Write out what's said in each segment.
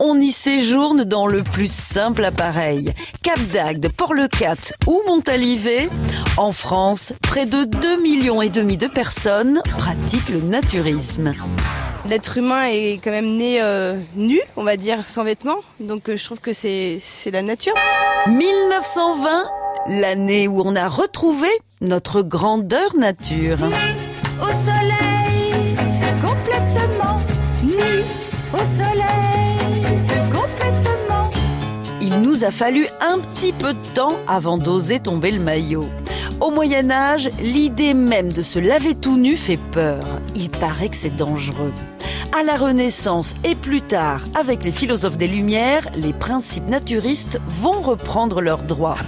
On y séjourne dans le plus simple appareil. Cap d'Agde, Port-le-Cat ou Montalivet. En France, près de 2 millions et demi de personnes pratiquent le naturisme. L'être humain est quand même né euh, nu, on va dire, sans vêtements. Donc euh, je trouve que c'est c'est la nature. 1920, l'année où on a retrouvé notre grandeur nature. au soleil, nous a fallu un petit peu de temps avant d'oser tomber le maillot. Au Moyen Âge, l'idée même de se laver tout nu fait peur. Il paraît que c'est dangereux. À la Renaissance et plus tard, avec les philosophes des Lumières, les principes naturistes vont reprendre leurs droits.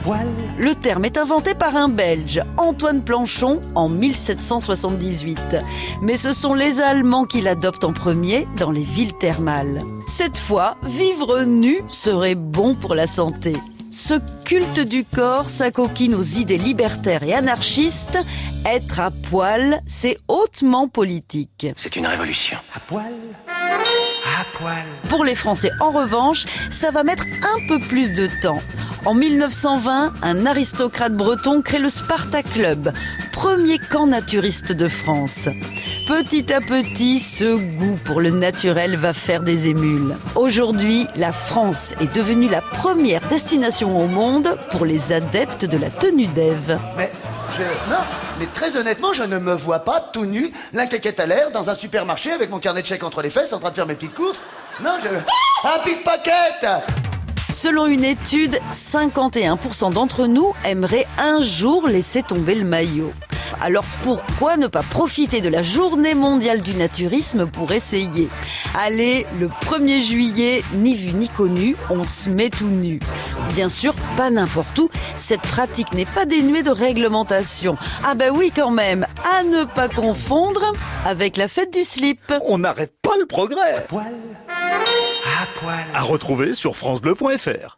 Le terme est inventé par un Belge, Antoine Planchon, en 1778. Mais ce sont les Allemands qui l'adoptent en premier dans les villes thermales. Cette fois, vivre nu serait bon pour la santé. Ce culte du corps s'acoquine aux idées libertaires et anarchistes. Être à poil, c'est hautement politique. C'est une révolution. À poil À poil Pour les Français, en revanche, ça va mettre un peu plus de temps. En 1920, un aristocrate breton crée le Sparta Club, premier camp naturiste de France. Petit à petit, ce goût pour le naturel va faire des émules. Aujourd'hui, la France est devenue la première destination au monde pour les adeptes de la tenue d'Ève. Mais je. Non, mais très honnêtement, je ne me vois pas tout nu, l'inquiéquette à l'air, dans un supermarché avec mon carnet de chèques entre les fesses en train de faire mes petites courses. Non, je. Un pickpocket Selon une étude, 51% d'entre nous aimeraient un jour laisser tomber le maillot. Alors pourquoi ne pas profiter de la journée mondiale du naturisme pour essayer? Allez, le 1er juillet, ni vu ni connu, on se met tout nu. Bien sûr, pas n'importe où, cette pratique n'est pas dénuée de réglementation. Ah bah oui quand même, à ne pas confondre avec la fête du slip. On n'arrête pas le progrès. Poil À poil À retrouver sur FranceBleu.fr.